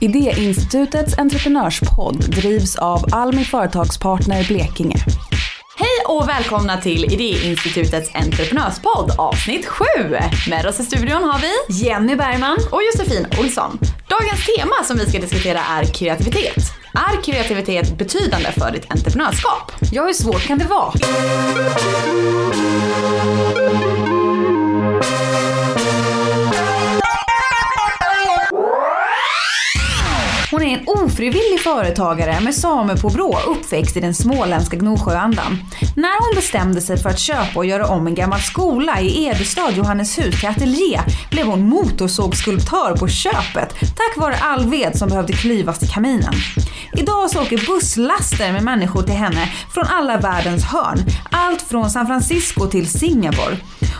Idéinstitutets entreprenörspodd drivs av Almi Företagspartner Blekinge. Hej och välkomna till Idéinstitutets entreprenörspodd avsnitt 7. Med oss i studion har vi Jenny Bergman och Josefin Olsson. Dagens tema som vi ska diskutera är kreativitet. Är kreativitet betydande för ditt entreprenörskap? Ja, hur svårt kan det vara? Hon är en ofrivillig företagare med samepåbrå uppväxt i den småländska Gnosjöandan. När hon bestämde sig för att köpa och göra om en gammal skola i Edestad Johanneshus till ateljé blev hon motorsågsskulptör på köpet tack vare all ved som behövde klyvas till kaminen. Idag så åker busslaster med människor till henne från alla världens hörn. Allt från San Francisco till Singapore.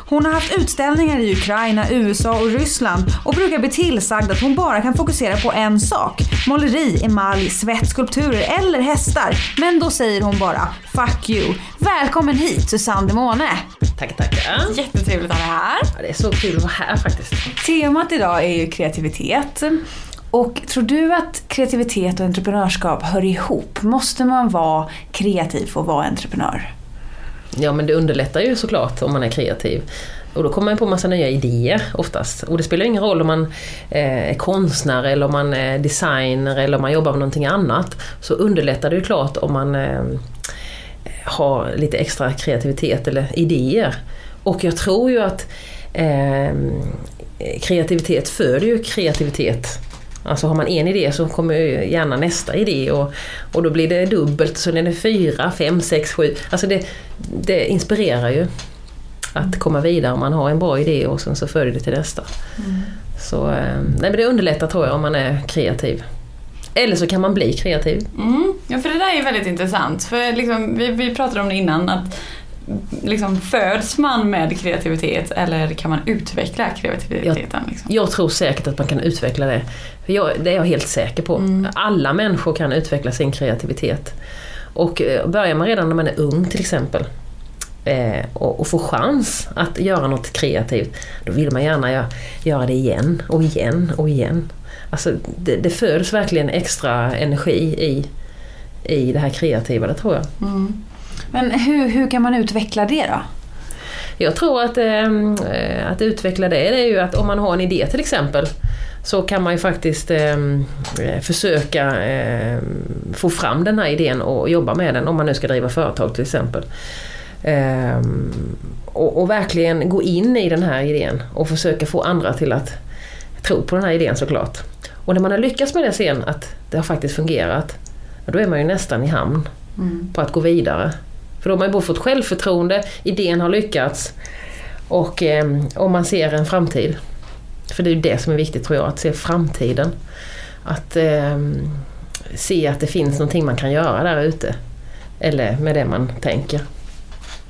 Hon har haft utställningar i Ukraina, USA och Ryssland och brukar bli tillsagd att hon bara kan fokusera på en sak. Måleri, emalj, svett, skulpturer eller hästar. Men då säger hon bara “fuck you”. Välkommen hit Susanne Demone. Tackar, tackar. Jättetrevligt att ha dig här. Ja, det är så kul att vara här faktiskt. Temat idag är ju kreativitet. Och tror du att kreativitet och entreprenörskap hör ihop? Måste man vara kreativ för att vara entreprenör? Ja men det underlättar ju såklart om man är kreativ. Och då kommer man på massa nya idéer oftast. Och det spelar ingen roll om man eh, är konstnär eller om man är designer eller om man jobbar med någonting annat. Så underlättar det ju klart om man eh, har lite extra kreativitet eller idéer. Och jag tror ju att eh, kreativitet föder ju kreativitet. Alltså har man en idé så kommer gärna nästa idé och, och då blir det dubbelt, så den är fyra, fem, sex, sju. Alltså det, det inspirerar ju att komma vidare om man har en bra idé och sen så följer det till nästa. Mm. Så nej, men det underlättar tror jag om man är kreativ. Eller så kan man bli kreativ. Mm. Ja, för det där är väldigt intressant. För liksom, vi, vi pratade om det innan, att liksom, föds man med kreativitet eller kan man utveckla kreativiteten? Liksom? Jag, jag, tror säkert att man kan utveckla det. Jag, det är jag helt säker på. Mm. Alla människor kan utveckla sin kreativitet. Och eh, börjar man redan när man är ung till exempel eh, och, och får chans att göra något kreativt, då vill man gärna göra, göra det igen och igen och igen. Alltså det, det föds verkligen extra energi i, i det här kreativa, det tror jag. Mm. Men hur, hur kan man utveckla det då? Jag tror att, eh, att utveckla det, det är ju att om man har en idé till exempel så kan man ju faktiskt eh, försöka eh, få fram den här idén och jobba med den om man nu ska driva företag till exempel. Eh, och, och, verkligen gå in i den här idén och försöka få andra till att tro på den här idén såklart. Och när man har lyckats med det sen, att det har faktiskt fungerat, då är man ju nästan i hamn mm. på att gå vidare. För då har man ju både fått självförtroende, idén har lyckats och ehm, och man ser en framtid. För det är ju det som är viktigt tror jag, att se framtiden. Att eh, se att det finns någonting man kan göra där ute. Eller med det man tänker.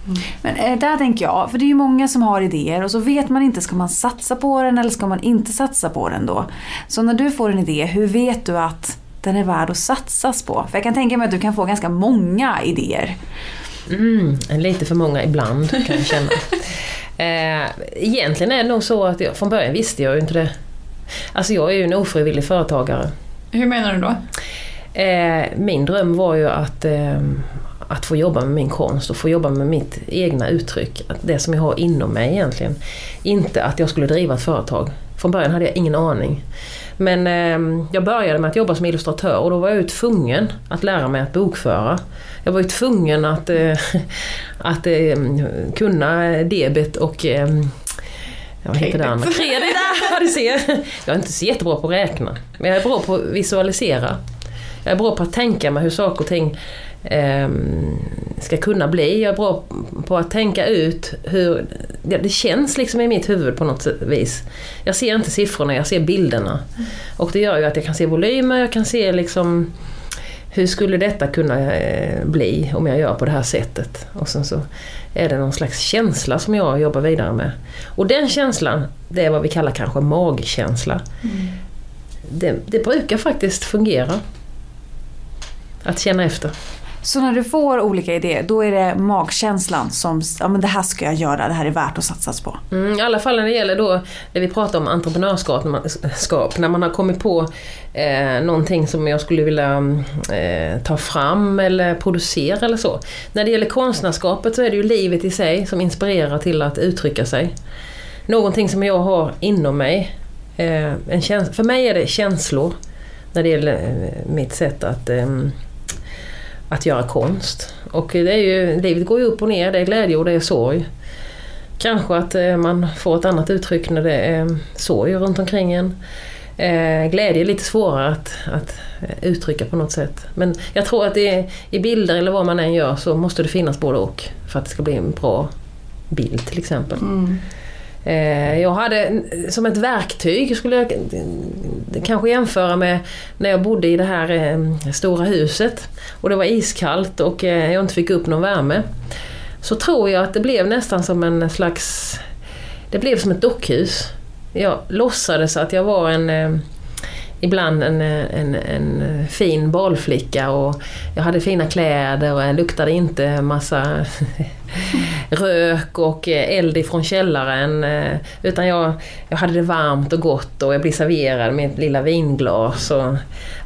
Mm. Men eh, där tänker jag, för det är ju många som har idéer och så vet man inte, ska man satsa på den eller ska man inte satsa på den då? Så när du får en idé, hur vet du att den är värd att satsas på? För jag kan tänka mig att du kan få ganska många idéer. Mm, lite för många ibland kan jag känna. eh, egentligen är det nog så att jag, från början visste jag ju inte det. Alltså jag är ju en ofrivillig företagare. Hur menar du då? Eh, min dröm var ju att, eh, att få jobba med min konst och få jobba med mitt egna uttryck. Det som jag har inom mig egentligen. Inte att jag skulle driva ett företag. Från början hade jag ingen aning. Men eh, jag började med att jobba som illustratör och då var jag ju tvungen att lära mig att bokföra. Jag var ju tvungen att, eh, att eh, kunna debet och eh, vad heter det andra? Kredit! Ja, du ser. Jag är inte så jättebra på att räkna. Men jag är bra på att visualisera. Jag är bra på att tänka mig hur saker och ting eh, ska kunna bli. Jag är bra på att tänka ut hur... Det känns liksom i mitt huvud på något vis. Jag ser inte siffrorna, jag ser bilderna. Och det gör ju att jag kan se volymer, jag kan se liksom hur skulle detta kunna eh, bli om jag gör på det här sättet? Och sen så är det någon slags känsla som jag jobbar vidare med. Och den känslan, det är vad vi kallar kanske magkänsla. Mm. Det, det brukar faktiskt fungera. Att känna efter. Så när du får olika idéer, då är det magkänslan som, ja men det här ska jag göra, det här är värt att satsas på. Mm, I alla fall när det gäller då, det vi pratar om entreprenörskap, när man, skap, när man har kommit på eh, någonting som jag skulle vilja eh, ta fram eller producera eller så. När det gäller konstnärskapet så är det ju livet i sig som inspirerar till att uttrycka sig. Någonting som jag har inom mig. Eh, en käns- för mig är det känslor när det gäller eh, mitt sätt att ehm, att göra konst. Och det är ju, livet går ju upp och ner, det är glädje och det är sorg. Kanske att eh, man får ett annat uttryck när det är eh, sorg runt omkring en. Eh, glädje är lite svårare att, att uttrycka på något sätt. Men jag tror att det är, i bilder eller vad man än gör så måste det finnas både och. För att det ska bli en bra bild till exempel. Mm. Eh, jag hade som ett verktyg, skulle jag kanske jämföra med när jag bodde i det här eh, stora huset och det var iskallt och eh, jag inte fick upp någon värme. Så tror jag att det blev nästan som en slags... Det blev som ett dockhus. Jag låtsades att jag var en... Ibland en, en, en fin balflicka och jag hade fina kläder och jag luktade inte massa rök och eh, eld ifrån källaren. Eh, utan jag, jag hade det varmt och gott och jag blev serverad med ett lilla vinglas. Och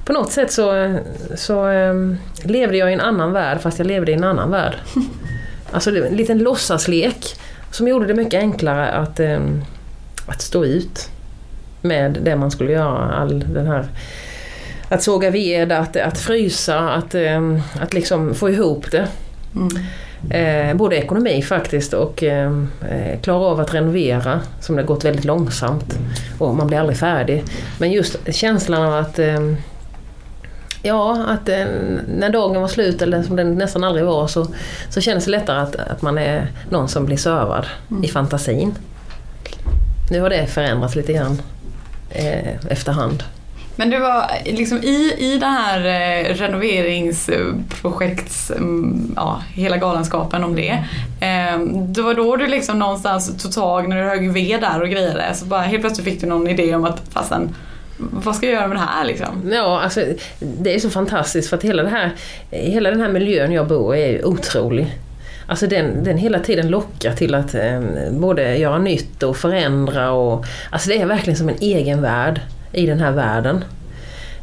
på något sätt så, så ehm, levde jag i en annan värld fast jag levde i en annan värld. Alltså det var en liten låtsaslek som gjorde det mycket enklare att, ehm, att stå ut med det man skulle göra. All den här att såga ved, att, att frysa, att, ehm, att liksom få ihop det. Mm. Eh, både ekonomi faktiskt och eh, eh, klara av att renovera som det har gått väldigt långsamt. Och man blir aldrig färdig. Men just känslan av att eh, Ja, att eh, när dagen var slut eller som den nästan aldrig var så, så kändes det lättare att, att man är någon som blir servad i fantasin. Nu har det förändrats lite grann eh, efterhand. Men du var liksom i, i det här eh, renoveringsprojekts, mm, ja, hela galenskapen om det. Ehm, det var då du liksom någonstans tog tag när du högg ved där och grejade. Så bara helt plötsligt fick du någon idé om att fasen, vad ska jag göra med det här liksom? Ja, alltså, det är så fantastiskt för att hela, det här, hela den här miljön jag bor i är ju otrolig. Alltså den, den hela tiden lockar till att eh, både göra nytt och förändra. Och, alltså det är verkligen som en egen värld i den här världen.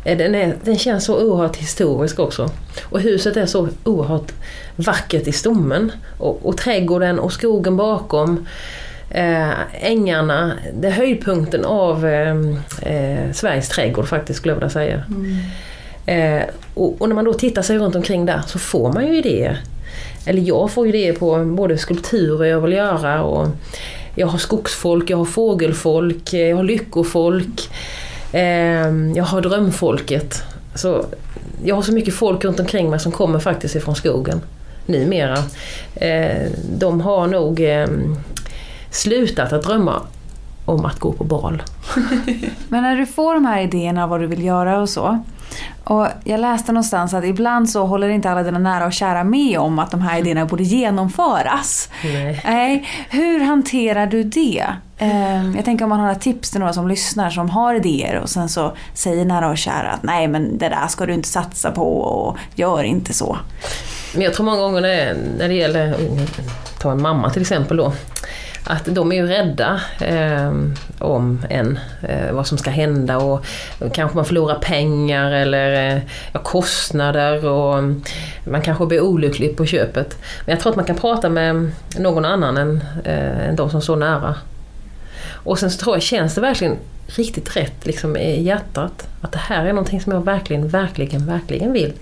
Eh, Den, är, den känns så oerhört historisk också. Och huset är så oerhört vackert i stommen. Och, och trädgården och skogen bakom. Eh, ängarna, det är höjdpunkten av eh, eh, Sveriges trädgård faktiskt skulle jag vilja säga. Eh, och, och när man då tittar sig runt omkring där så får man ju idéer. Eller jag får idéer på både skulpturer jag vill göra och jag har skogsfolk, jag har fågelfolk, jag har lyckofolk. Eh, jag har drömfolket. Så jag har så mycket folk runt omkring mig som kommer faktiskt ifrån skogen numera. Eh, de har nog eh, slutat att drömma om att gå på bal. Men när du får de här idéerna vad du vill göra och så. Och jag läste någonstans att ibland så håller inte alla dina nära och kära med om att de här idéerna borde genomföras. Nej. Nej, hur hanterar du det? Mm. Jag tänker om man har några tips till några som lyssnar som har idéer och sen så säger nära och kära att nej men det där ska du inte satsa på och gör inte så. Men jag tror många gånger när det, när det gäller, ta en mamma till exempel då, att de är ju rädda eh, om en, eh, vad som ska hända och kanske man förlorar pengar eller eh, kostnader och man kanske blir olycklig på köpet. Men jag tror att man kan prata med någon annan än, eh, än de som står nära. Och sen så tror jag, känns det verkligen riktigt rätt liksom, i hjärtat? Att det här är någonting som jag verkligen, verkligen, verkligen vill.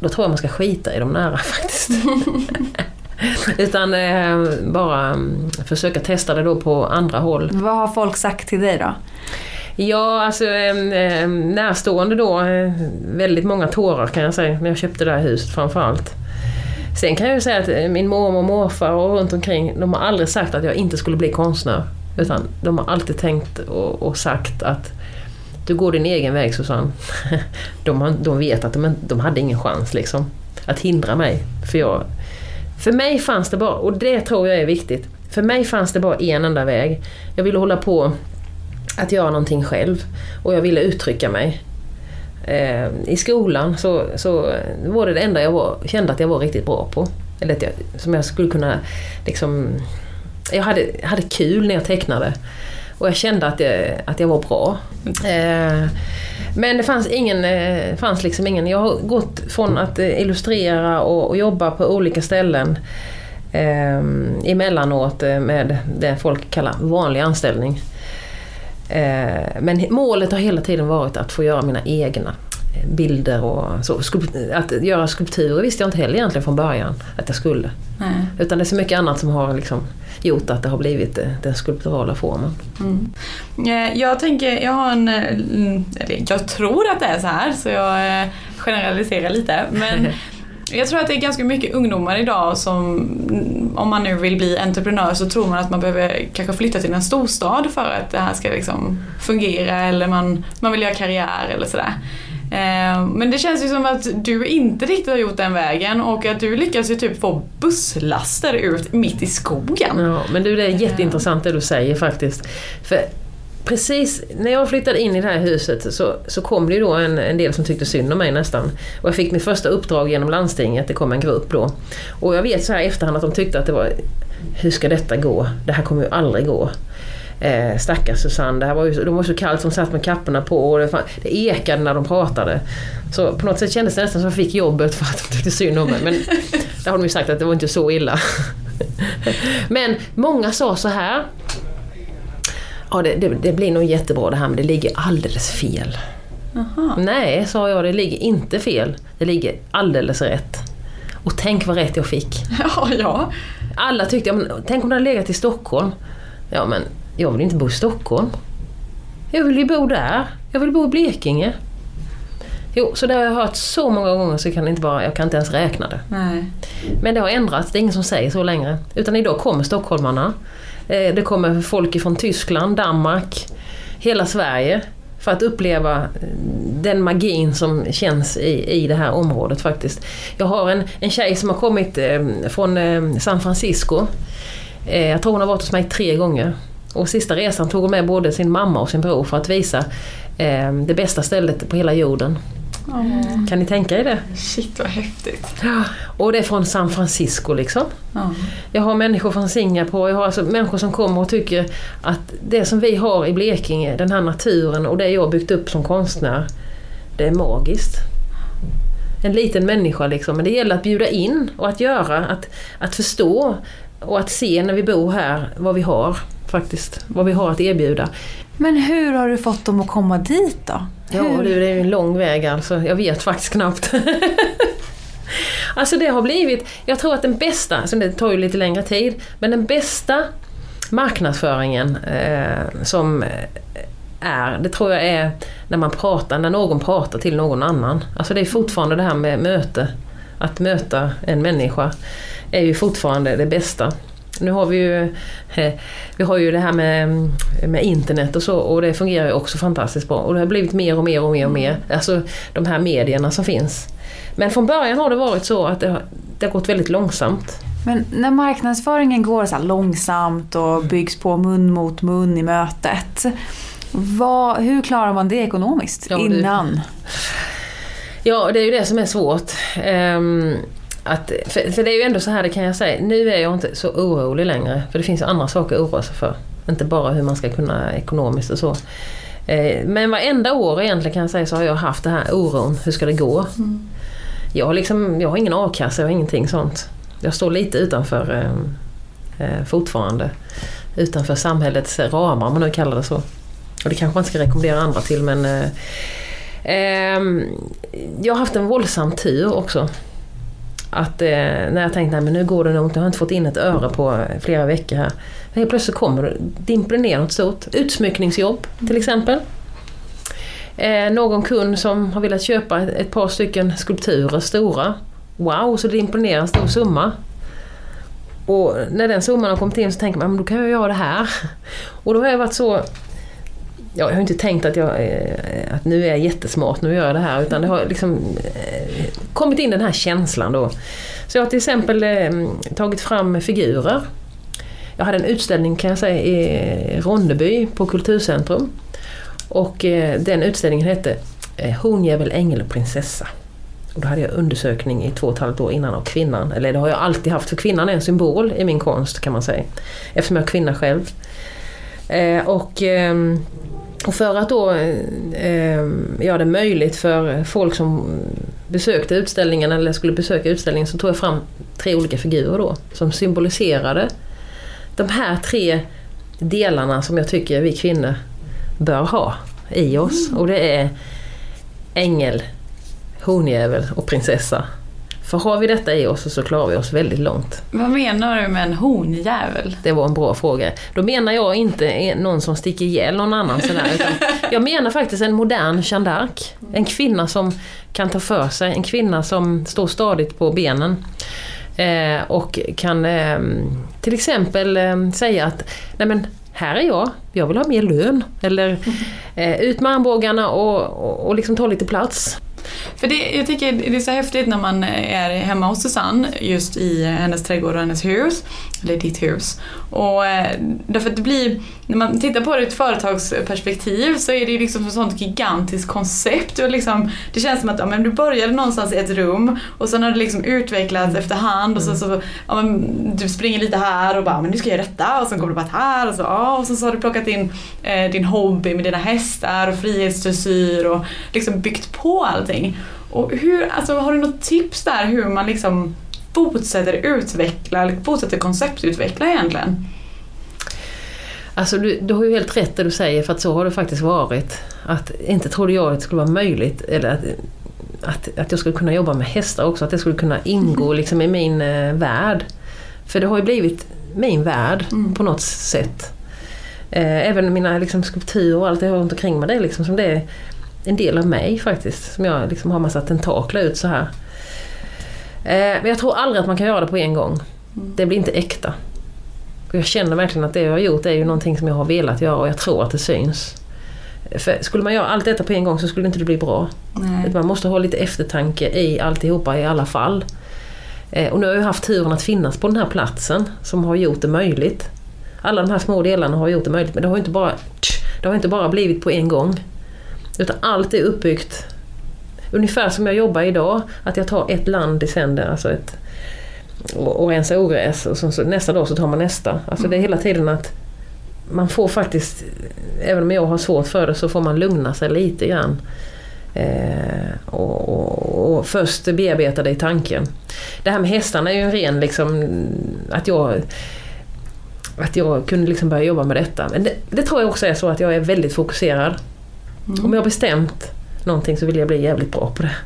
Då tror jag man ska skita i de nära faktiskt. Utan eh, bara mm, försöka testa det då på andra håll. Vad har folk sagt till dig då? Ja, alltså eh, närstående då, eh, väldigt många tårar kan jag säga när jag köpte det här huset framförallt. Sen kan jag ju säga att eh, min mormor och morfar och runt omkring, de har aldrig sagt att jag inte skulle bli konstnär. Utan de har alltid tänkt och, och sagt att du går din egen väg Susanne. De, har, de vet att de, de hade ingen chans liksom att hindra mig. För, jag, för mig fanns det bara, och det tror jag är viktigt, för mig fanns det bara en enda väg. Jag ville hålla på att göra någonting själv och jag ville uttrycka mig. Eh, I skolan så, så var det det enda jag var, kände att jag var riktigt bra på. Eller att jag, som jag skulle kunna liksom... Jag hade, hade kul när jag tecknade. Och jag kände att jag, att jag var bra. Eh, men det fanns ingen, eh, fanns liksom ingen... Jag har gått från att illustrera och, och jobba på olika ställen eh, emellanåt eh, med det folk kallar vanlig anställning. Eh, men målet har hela tiden varit att få göra mina egna bilder och så. Att göra skulpturer visste jag inte heller egentligen från början att jag skulle. Nej. Utan det är så mycket annat som har liksom gjort att det har blivit eh, den skulpturala formen. Mm. Eh, jag tänker, jag har en... eh, eller Jag tror att det är så här så jag generaliserar lite. Men jag tror att det är ganska mycket ungdomar idag som, om man nu vill bli entreprenör så tror man att man behöver kanske flytta till en storstad för att det här ska liksom fungera eller man, man vill göra karriär eller sådär. Eh, Men det känns ju som att du inte riktigt har gjort den vägen och att du lyckas ju typ få busslaster ut mitt i skogen. Ja, men du, det är jätteintressant det du säger faktiskt. För precis när jag flyttade in i det här huset så, så kom det ju då en, en del som tyckte synd om mig nästan. Och jag fick mitt första uppdrag genom landstinget, det kom en grupp då. Och jag vet så här efterhand att de tyckte att det var, hur ska detta gå? Det här kommer ju aldrig gå. Eh, stackars Susanne, det här var ju, de var så kallt som satt med kapporna på och det, fan, det ekade när de pratade. Så på något sätt kändes det nästan som att jag fick jobbet för att de tyckte synd om mig. Men där har de ju sagt att det var inte så illa. Men många sa så här. Ja, det, det, det blir nog jättebra det här men det ligger alldeles fel. Jaha. Nej, sa jag, det ligger inte fel. Det ligger alldeles rätt. Och tänk vad rätt jag fick. Ja, ja. Alla tyckte, ja, men, tänk om det hade legat i Stockholm. Ja men, jag vill inte bo i Stockholm. Jag vill ju bo där. Jag vill bo i Blekinge. Jo, så det har jag hört så många gånger så jag kan inte, bara, jag kan inte ens räkna det. Nej. Men det har ändrats, det är ingen som säger så längre. Utan idag kommer stockholmarna. Eh, Det kommer folk från Tyskland, Danmark, hela Sverige. För att uppleva eh, den magin som känns i, i det här området faktiskt. Jag har en, en tjej som har kommit eh, från eh, San Francisco. Eh, Jag tror hon har varit hos mig tre gånger. Och sista resan tog hon med både sin mamma och sin bror för att visa eh, det bästa stället på hela jorden. Kan ni tänka er det? Shit vad häftigt. Och det är från San Francisco liksom. Ja. Jag har människor från Singapore, jag har alltså människor som kommer och tycker att det som vi har i Blekinge, den här naturen och det jag byggt upp som konstnär, det är magiskt. En liten människa liksom, men det gäller att bjuda in och att göra, att, att förstå och att se när vi bor här vad vi har faktiskt, vad vi har att erbjuda. Men hur har du fått dem att komma dit då? Ja Hur? du, det är en lång väg alltså. Jag vet faktiskt knappt. alltså det har blivit, jag tror att den bästa, alltså det tar ju lite längre tid, men den bästa marknadsföringen eh, som är, det tror jag är när man pratar, när någon pratar till någon annan. Alltså det är fortfarande det här med möte. Att möta en människa är ju fortfarande det bästa. Nu har vi ju, vi har ju det här med, med internet och så och det fungerar ju också fantastiskt bra. Och det har blivit mer och mer och mer och mer. Alltså de här medierna som finns. Men från början har det varit så att det har, det har gått väldigt långsamt. Men när marknadsföringen går så långsamt och byggs på mun mot mun i mötet. Vad, hur klarar man det ekonomiskt Ja, innan? Ja, det är ju det som är svårt. Ehm, att, för, för det är ju ändå så här, det kan jag säga, nu är jag inte så orolig längre. För det finns andra saker att oroa sig för. Inte bara hur man ska kunna ekonomiskt och så. Eh, Men varenda år egentligen kan jag säga så har jag haft den här oron. Hur ska det gå? Jag, har liksom, jag har ingen a-kassa, jag har ingenting sånt. Jag står lite utanför eh, eh, fortfarande. Utanför samhällets ramar, om man nu kallar det så. Och det kanske man ska rekommendera andra till men eh, ehm, Jag har haft en våldsam tur också. Att eh, när jag tänkte nej nu går det nog inte, jag har inte fått in ett öre på flera veckor här. Helt plötsligt kommer det, dimper det ner något stort. Utsmyckningsjobb till exempel. Eh, någon kund som har velat köpa ett, ett par stycken skulpturer, stora. Wow, så det dimper ner en stor summa. Och när den summan har kommit in så tänker man, men då kan jag göra det här. Och då har jag varit så... Jag har inte tänkt att, jag, eh, att nu är jag jättesmart, nu gör jag det här. Utan det har liksom eh, kommit in den här känslan då. Så jag har till exempel eh, tagit fram figurer. Jag hade en utställning kan jag säga i Ronneby på Kulturcentrum. Och den utställningen hette eh, honjävel, ängel och prinsessa. Och då hade jag undersökning i två och ett halvt år innan av kvinnan. Eller det har jag alltid haft, för kvinnan är en symbol i min konst kan man säga. Eftersom jag är kvinna själv. Eh, och, ehm, och för att då eh, göra det möjligt för folk som besökte utställningen eller skulle besöka utställningen så tog jag fram tre olika figurer då som symboliserade de här tre delarna som jag tycker vi kvinnor bör ha i oss. Och det är ängel, honjävel och prinsessa. För har vi detta i oss så klarar vi oss väldigt långt. Vad menar du med en honjävel? Det var en bra fråga. Då menar jag inte någon som sticker ihjäl någon annan sådär. Utan jag menar faktiskt en modern Jeanne d'Arc. En kvinna som kan ta för sig, en kvinna som står stadigt på benen. Eh, och kan eh, till exempel eh, säga att Nej, men här är jag, jag vill ha mer lön. Eller eh, ut med armbågarna och, och, och liksom ta lite plats. För det, jag tycker det är så häftigt när man eh, är hemma hos Susanne just i hennes trädgård och hennes hus. Eller ditt hus. Och eh, därför att det blir, när man tittar på det ur ett företagsperspektiv så är det ju liksom ett sånt gigantiskt koncept. Och liksom, det känns som att ja, men du började någonstans i ett rum och sen har det liksom utvecklats efterhand och så, så ja, men, du springer lite här och bara men nu ska göra detta och sen kommer du bara här och så, ja, och sen så har du plockat in eh, din hobby med dina hästar och frihetsdressyr och liksom byggt på allting. Och hur, alltså, har du något tips där hur man liksom fortsätter utveckla, eller fortsätter konceptutveckla egentligen? Alltså du, du har ju helt rätt det du säger för att så har det faktiskt varit. Att inte trodde jag att det skulle vara möjligt eller att, att, att jag skulle kunna jobba med hästar också, att det skulle kunna ingå liksom i min eh, värld. För det har ju blivit min värld Mm. på något sätt. Eh, även mina liksom, skulpturer och allt jag har runt omkring mig, det är liksom som det är en del av mig faktiskt. Som jag liksom har massa tentakler ut så här. Eh, men jag tror aldrig att man kan göra det på en gång. Det blir inte äkta. Och jag känner verkligen att det jag har gjort är ju någonting som jag har velat göra och jag tror att det syns. För skulle man göra allt detta på en gång så skulle inte det bli bra. Nej. Man måste ha lite eftertanke i alltihopa i alla fall. Eh, Och nu har jag haft turen att finnas på den här platsen som har gjort det möjligt. Alla de här små delarna har gjort det möjligt men det har inte bara, det har inte bara blivit på en gång. Utan allt är uppbyggt ungefär som jag jobbar idag. Att jag tar ett land i sänder, alltså ett, och, och rensar ogräs och så, så, nästa dag så tar man nästa. Alltså det är hela tiden att man får faktiskt, även om jag har svårt för det, så får man lugna sig lite grann. Eh, och, och, och först bearbeta det i tanken. Det här med hästarna är ju en ren liksom, att jag att jag kunde liksom börja jobba med detta. Men det, det tror jag också är så att jag är väldigt fokuserad. Om jag har bestämt någonting så vill jag bli jävligt bra på det.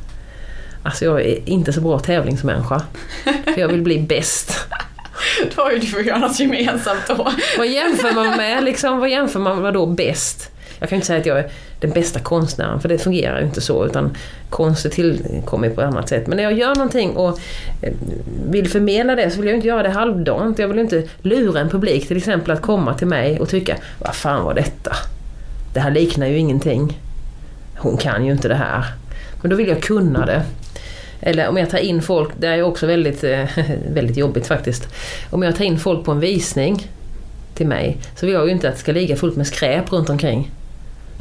Alltså jag är inte så bra tävlingsmänniska. För jag vill bli bäst. Då har ju du och jag något gemensamt då. Vad jämför man med? Liksom, vad jämför man med då bäst? Jag kan inte säga att jag är den bästa konstnären för det fungerar ju inte så utan konst är tillkommer på ett annat sätt. Men när jag gör någonting och eh, vill förmedla det så vill jag inte göra det halvdant. Jag vill inte lura en publik till exempel att komma till mig och tycka Vad fan var detta? Det här liknar ju ingenting. Hon kan ju inte det här. Men då vill jag kunna det. Eller om jag tar in folk, det är också väldigt, eh, väldigt jobbigt faktiskt. Om jag tar in folk på en visning till mig så vill jag ju inte att det ska ligga fullt med skräp runt omkring.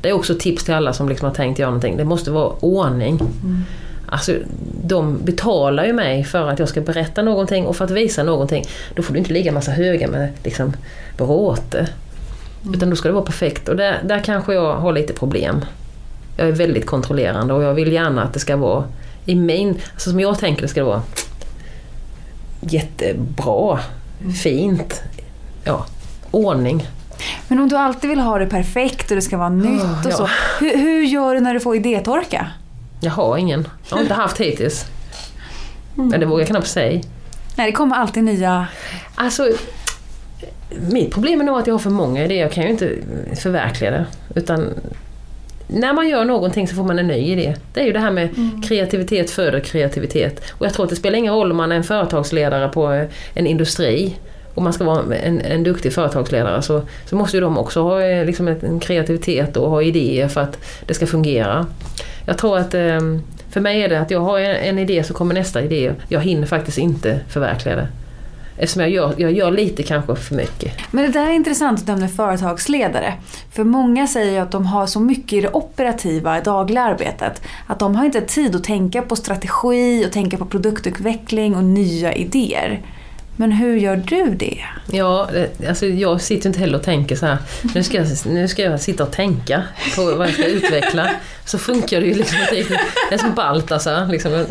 Det är också tips till alla som liksom har tänkt göra någonting. Det måste vara ordning. Alltså, de betalar ju mig för att jag ska berätta någonting och för att visa någonting. Då får det inte ligga massa höga med liksom bråte. Utan då ska det vara perfekt och där, där kanske jag har lite problem. Jag är väldigt kontrollerande och jag vill gärna att det ska vara i min, alltså som jag tänker det ska det vara jättebra, fint, ja, ordning. Men om du alltid vill ha det perfekt och det ska vara nytt och ja. så. Hur, hur gör du när du får idétorka? Jag har ingen, jag har inte haft hittills. Men det vågar jag knappt säga. Nej, det kommer alltid nya... Alltså, mitt problem är nog att jag har för många idéer. Jag kan ju inte förverkliga det. Utan när man gör någonting så får man en ny idé. Det är ju det här med kreativitet föder kreativitet. Och jag tror att det spelar ingen roll om man är en företagsledare på eh, en industri och man ska vara en, en duktig företagsledare så, så måste ju de också ha eh, liksom en kreativitet och ha idéer för att det ska fungera. Jag tror att eh, för mig är det att jag har en idé så kommer nästa idé. Jag hinner faktiskt inte förverkliga det. Eftersom jag gör, jag gör lite kanske för mycket. Men det där är intressant att nämna företagsledare. För många säger ju att de har så mycket i det operativa, dagliga arbetet. Att de har inte tid att tänka på strategi och tänka på produktutveckling och nya idéer. Men hur gör du det? Ja, eh, alltså jag sitter inte heller och tänker så här. Nu ska, jag, nu ska jag sitta och tänka på vad jag ska utveckla. Så funkar det ju liksom inte. Det är som Baltasar. Alltså, liksom.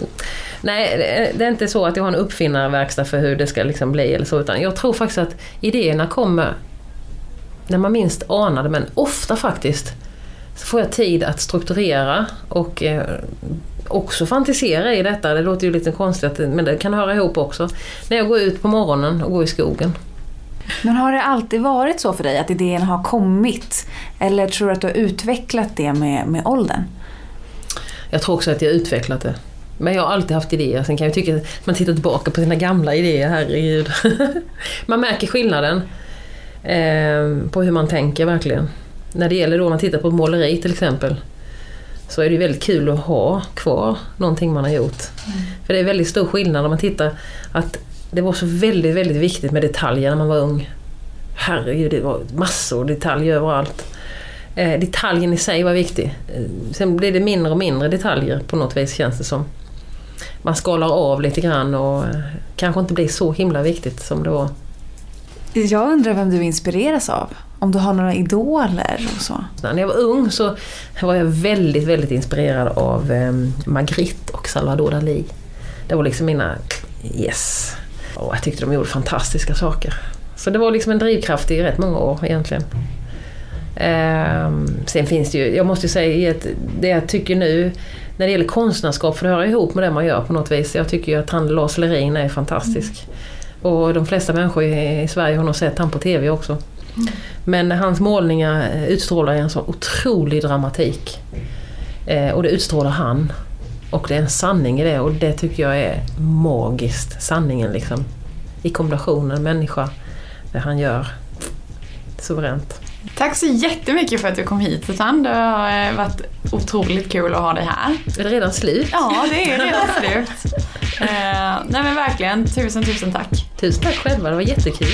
Nej, det- det är inte så att jag har en uppfinnarverkstad för hur det ska liksom bli eller så. Utan jag tror faktiskt att idéerna kommer när man minst anar det. Men ofta faktiskt så får jag tid att strukturera och eh, också fantisera i detta. Det låter ju lite konstigt men det kan höra ihop också. När jag går ut på morgonen och går i skogen. Men har det alltid varit så för dig att idéerna har kommit? Eller tror du att du har utvecklat det med, med åldern? Jag tror också att jag har utvecklat det. Men jag har alltid haft idéer. Sen kan jag tycka att man tittar tillbaka på sina gamla idéer, herregud. man märker skillnaden eh, på hur man tänker verkligen. När det gäller då, om man tittar på måleri till exempel. Så är det ju väldigt kul att ha kvar någonting man har gjort. För det är väldigt stor skillnad när man tittar att det var så väldigt, väldigt viktigt med detaljer när man var ung. Herregud, det var massor detaljer överallt. Eh, detaljen i sig var viktig. Eh, sen blir det mindre och mindre detaljer på något vis känns det som. Man skalar av lite grann och eh, kanske inte blir så himla viktigt som det var. Jag undrar vem du inspireras av? Om du har några idoler och så? När jag var ung så var jag väldigt, väldigt inspirerad av eh, Magritte och Salvador Dalí. Det var liksom mina yes. Och jag tyckte de gjorde fantastiska saker. Så det var liksom en drivkraft i rätt många år egentligen. Ehm, sen finns det ju, jag måste ju säga att det jag tycker nu när det gäller konstnärskap, för det hör ihop med det man gör på något vis. Jag tycker ju att han Lars Lerin är fantastisk. Och de flesta människor i, i Sverige har nog sett han på TV också. Men hans målningar eh, utstrålar en sån otrolig dramatik. Eh, och det utstrålar han. Och det är en sanning i det och det tycker jag är magiskt. Sanningen liksom. I kombinationen människa, det han gör. Suveränt. Tack så jättemycket för att du kom hit Susanne. Det har eh, varit otroligt kul att ha dig här. Är det redan slut? Ja, det är redan slut. Nej men verkligen, tusen tusen tack. Tusen tack själva, det var jättekul.